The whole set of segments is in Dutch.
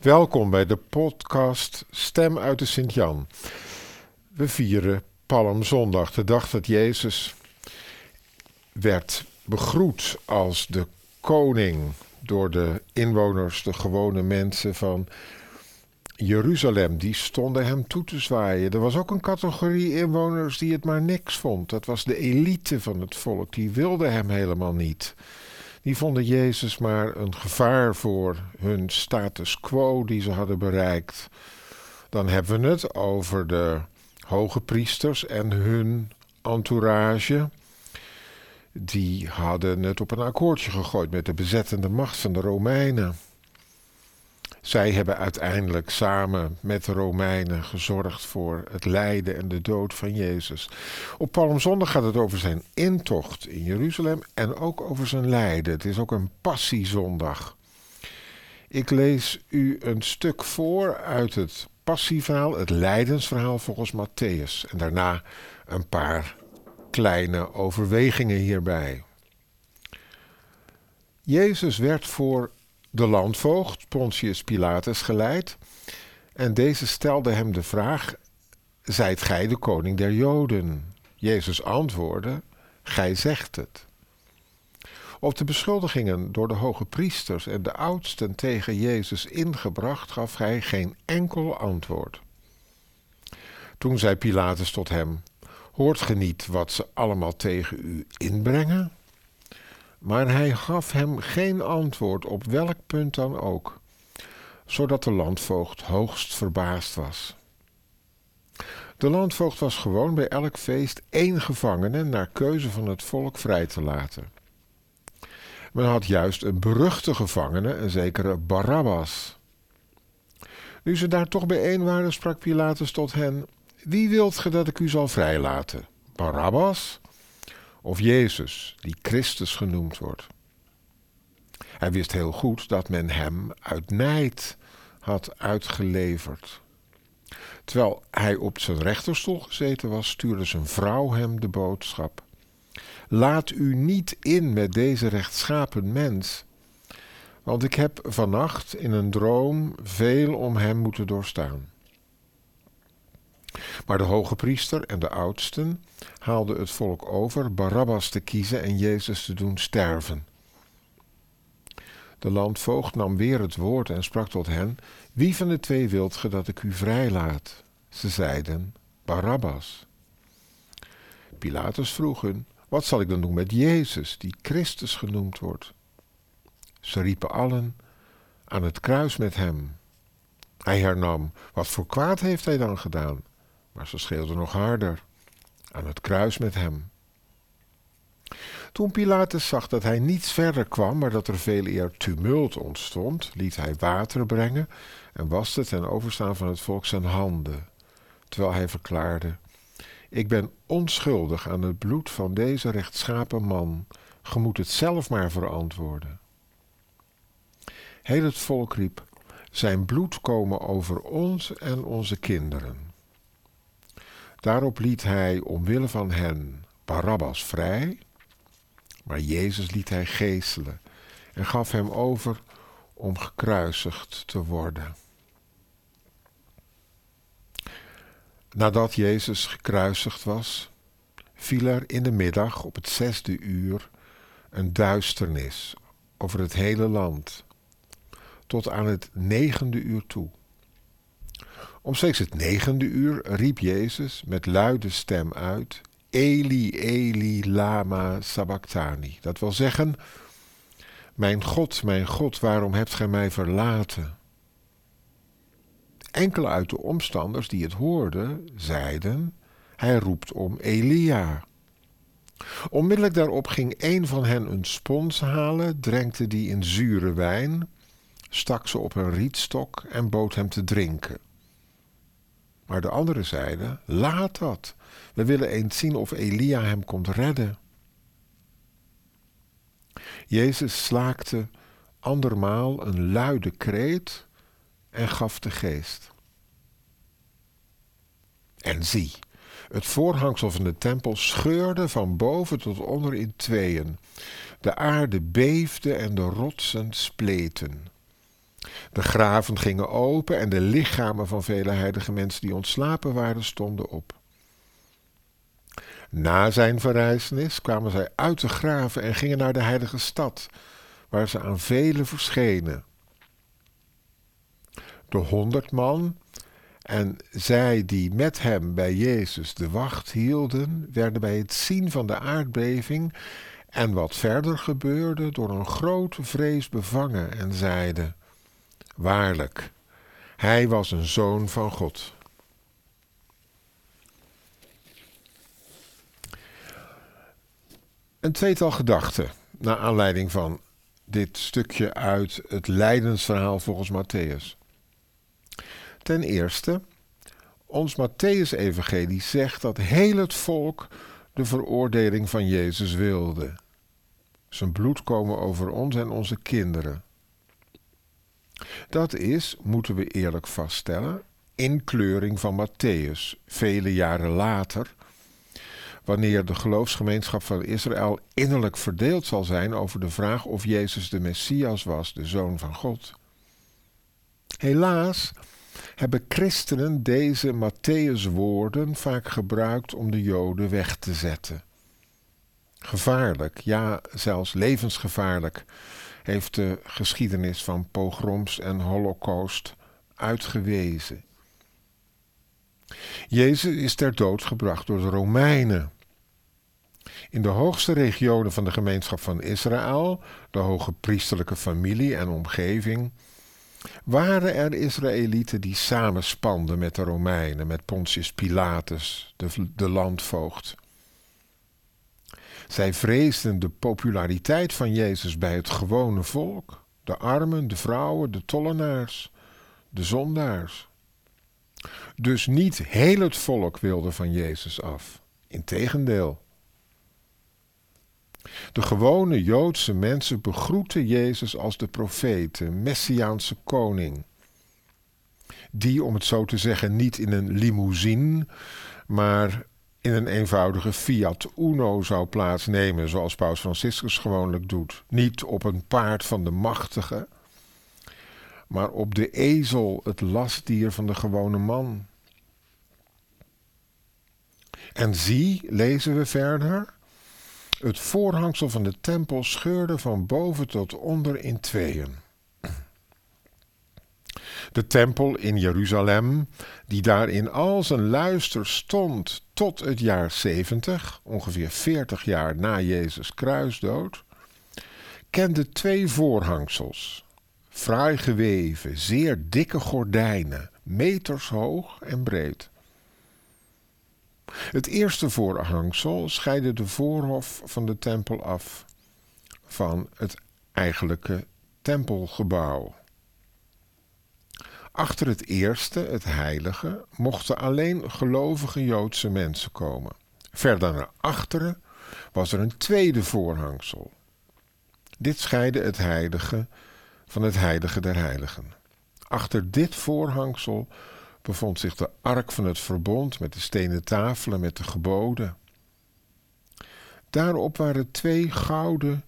Welkom bij de podcast Stem uit de Sint-Jan. We vieren Palmzondag, de dag dat Jezus werd begroet als de koning door de inwoners, de gewone mensen van Jeruzalem. Die stonden hem toe te zwaaien. Er was ook een categorie inwoners die het maar niks vond. Dat was de elite van het volk. Die wilde hem helemaal niet die vonden Jezus maar een gevaar voor hun status quo die ze hadden bereikt. Dan hebben we het over de hoge priesters en hun entourage. Die hadden het op een akkoordje gegooid met de bezettende macht van de Romeinen. Zij hebben uiteindelijk samen met de Romeinen gezorgd voor het lijden en de dood van Jezus. Op Palmzondag gaat het over zijn intocht in Jeruzalem en ook over zijn lijden. Het is ook een passiezondag. Ik lees u een stuk voor uit het passieverhaal, het lijdensverhaal volgens Matthäus. En daarna een paar kleine overwegingen hierbij. Jezus werd voor de landvoogd Pontius Pilatus geleid. En deze stelde hem de vraag: Zijt gij de koning der Joden? Jezus antwoordde: Gij zegt het. Op de beschuldigingen door de hoge priesters en de oudsten tegen Jezus ingebracht, gaf hij geen enkel antwoord. Toen zei Pilatus tot hem: Hoort ge niet wat ze allemaal tegen u inbrengen? Maar hij gaf hem geen antwoord op welk punt dan ook, zodat de landvoogd hoogst verbaasd was. De landvoogd was gewoon bij elk feest één gevangene naar keuze van het volk vrij te laten. Men had juist een beruchte gevangene, een zekere Barabbas. Nu ze daar toch bijeen waren, sprak Pilatus tot hen: Wie wilt ge dat ik u zal vrijlaten? Barabbas of Jezus, die Christus genoemd wordt. Hij wist heel goed dat men hem uit nijd had uitgeleverd. Terwijl hij op zijn rechterstoel gezeten was, stuurde zijn vrouw hem de boodschap: Laat u niet in met deze rechtschapen mens, want ik heb vannacht in een droom veel om hem moeten doorstaan. Maar de hoge priester en de oudsten haalden het volk over Barabbas te kiezen en Jezus te doen sterven. De landvoogd nam weer het woord en sprak tot hen: Wie van de twee wilt ge dat ik u vrijlaat? Ze zeiden: Barabbas. Pilatus vroeg hun: Wat zal ik dan doen met Jezus, die Christus genoemd wordt? Ze riepen allen: Aan het kruis met hem. Hij hernam: Wat voor kwaad heeft hij dan gedaan? Maar ze schreeuwden nog harder. Aan het kruis met hem. Toen Pilatus zag dat hij niets verder kwam, maar dat er veel eer tumult ontstond, liet hij water brengen en waste ten overstaan van het volk zijn handen, terwijl hij verklaarde: Ik ben onschuldig aan het bloed van deze rechtschapen man. Ge moet het zelf maar verantwoorden. Heel het volk riep: Zijn bloed komen over ons en onze kinderen. Daarop liet hij omwille van hen Barabbas vrij, maar Jezus liet hij geeselen en gaf hem over om gekruisigd te worden. Nadat Jezus gekruisigd was, viel er in de middag op het zesde uur een duisternis over het hele land, tot aan het negende uur toe. Omstreeks het negende uur riep Jezus met luide stem uit: Eli, Eli, lama sabachthani. Dat wil zeggen: Mijn God, mijn God, waarom hebt gij mij verlaten? Enkele uit de omstanders die het hoorden, zeiden: Hij roept om Elia. Onmiddellijk daarop ging een van hen een spons halen, drenkte die in zure wijn, stak ze op een rietstok en bood hem te drinken. Maar de anderen zeiden: Laat dat. We willen eens zien of Elia hem komt redden. Jezus slaakte andermaal een luide kreet en gaf de geest. En zie, het voorhangsel van de tempel scheurde van boven tot onder in tweeën. De aarde beefde en de rotsen spleten. De graven gingen open en de lichamen van vele heilige mensen die ontslapen waren stonden op. Na zijn verrijzenis kwamen zij uit de graven en gingen naar de heilige stad, waar ze aan velen verschenen. De honderd man en zij die met hem bij Jezus de wacht hielden, werden bij het zien van de aardbeving en wat verder gebeurde door een grote vrees bevangen en zeiden: Waarlijk, hij was een zoon van God. Een tweetal gedachten naar aanleiding van dit stukje uit het lijdensverhaal volgens Matthäus. Ten eerste, ons Matthäus-evangelie zegt dat heel het volk de veroordeling van Jezus wilde. Zijn bloed komen over ons en onze kinderen. Dat is, moeten we eerlijk vaststellen, inkleuring van Matthäus, vele jaren later, wanneer de geloofsgemeenschap van Israël innerlijk verdeeld zal zijn over de vraag of Jezus de Messias was, de Zoon van God. Helaas hebben christenen deze Matthäus-woorden vaak gebruikt om de Joden weg te zetten. Gevaarlijk, ja zelfs levensgevaarlijk, heeft de geschiedenis van pogroms en holocaust uitgewezen. Jezus is ter dood gebracht door de Romeinen. In de hoogste regionen van de gemeenschap van Israël, de hoge priesterlijke familie en omgeving, waren er Israëlieten die samenspanden met de Romeinen, met Pontius Pilatus, de, de landvoogd. Zij vreesden de populariteit van Jezus bij het gewone volk, de armen, de vrouwen, de tollenaars, de zondaars. Dus niet heel het volk wilde van Jezus af. Integendeel. De gewone Joodse mensen begroeten Jezus als de profeet, de Messiaanse koning. Die, om het zo te zeggen, niet in een limousine, maar in een eenvoudige Fiat Uno zou plaatsnemen, zoals Paus Franciscus gewoonlijk doet. Niet op een paard van de machtige, maar op de ezel, het lastdier van de gewone man. En zie, lezen we verder, het voorhangsel van de tempel scheurde van boven tot onder in tweeën. De tempel in Jeruzalem, die daar in al zijn luister stond tot het jaar 70, ongeveer 40 jaar na Jezus kruisdood, kende twee voorhangsels. Fraai geweven, zeer dikke gordijnen, meters hoog en breed. Het eerste voorhangsel scheidde de voorhof van de tempel af van het eigenlijke tempelgebouw. Achter het eerste, het heilige, mochten alleen gelovige Joodse mensen komen. Verder naar achteren was er een tweede voorhangsel. Dit scheidde het heilige van het heilige der heiligen. Achter dit voorhangsel bevond zich de ark van het verbond met de stenen tafelen met de geboden. Daarop waren twee gouden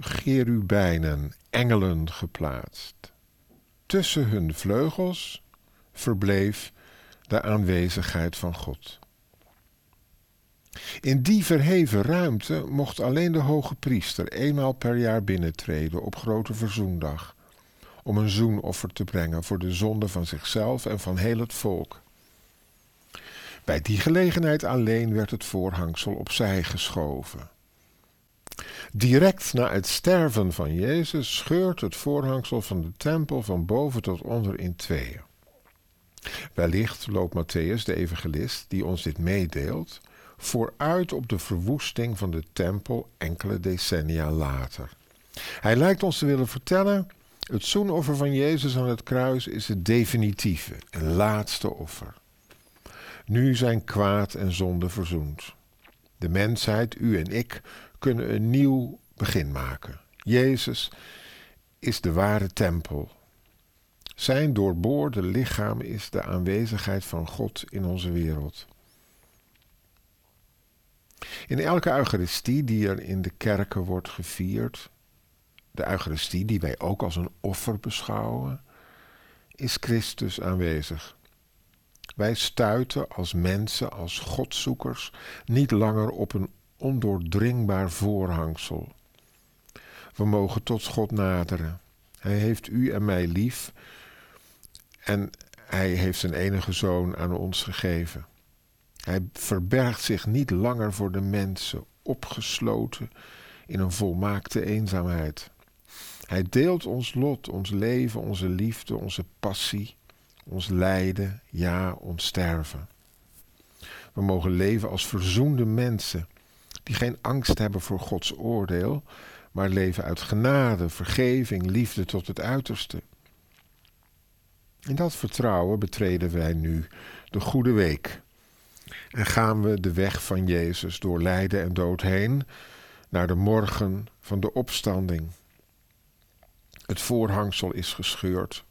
cherubijnen, engelen, geplaatst. Tussen hun vleugels verbleef de aanwezigheid van God. In die verheven ruimte mocht alleen de hoge priester eenmaal per jaar binnentreden op grote verzoendag om een zoenoffer te brengen voor de zonde van zichzelf en van heel het volk. Bij die gelegenheid alleen werd het voorhangsel opzij geschoven. Direct na het sterven van Jezus scheurt het voorhangsel van de tempel van boven tot onder in tweeën. Wellicht loopt Matthäus, de evangelist, die ons dit meedeelt, vooruit op de verwoesting van de tempel enkele decennia later. Hij lijkt ons te willen vertellen het zoenoffer van Jezus aan het kruis is het definitieve en laatste offer. Nu zijn kwaad en zonde verzoend. De mensheid, u en ik, kunnen een nieuw begin maken. Jezus is de ware tempel. Zijn doorboorde lichaam is de aanwezigheid van God in onze wereld. In elke Eucharistie die er in de kerken wordt gevierd, de Eucharistie, die wij ook als een offer beschouwen, is Christus aanwezig. Wij stuiten als mensen, als godzoekers, niet langer op een ondoordringbaar voorhangsel. We mogen tot God naderen. Hij heeft u en mij lief en hij heeft zijn enige zoon aan ons gegeven. Hij verbergt zich niet langer voor de mensen, opgesloten in een volmaakte eenzaamheid. Hij deelt ons lot, ons leven, onze liefde, onze passie, ons lijden, ja, ons sterven. We mogen leven als verzoende mensen, die geen angst hebben voor Gods oordeel, maar leven uit genade, vergeving, liefde tot het uiterste. In dat vertrouwen betreden wij nu de goede week en gaan we de weg van Jezus door lijden en dood heen naar de morgen van de opstanding. Het voorhangsel is gescheurd.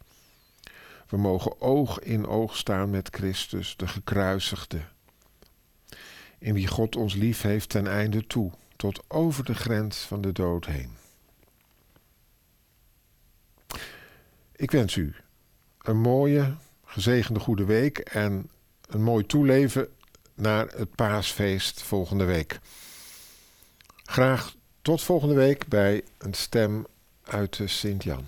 We mogen oog in oog staan met Christus, de gekruisigde, in wie God ons lief heeft ten einde toe, tot over de grens van de dood heen. Ik wens u een mooie, gezegende goede week en een mooi toeleven naar het paasfeest volgende week. Graag tot volgende week bij een stem uit de Sint-Jan.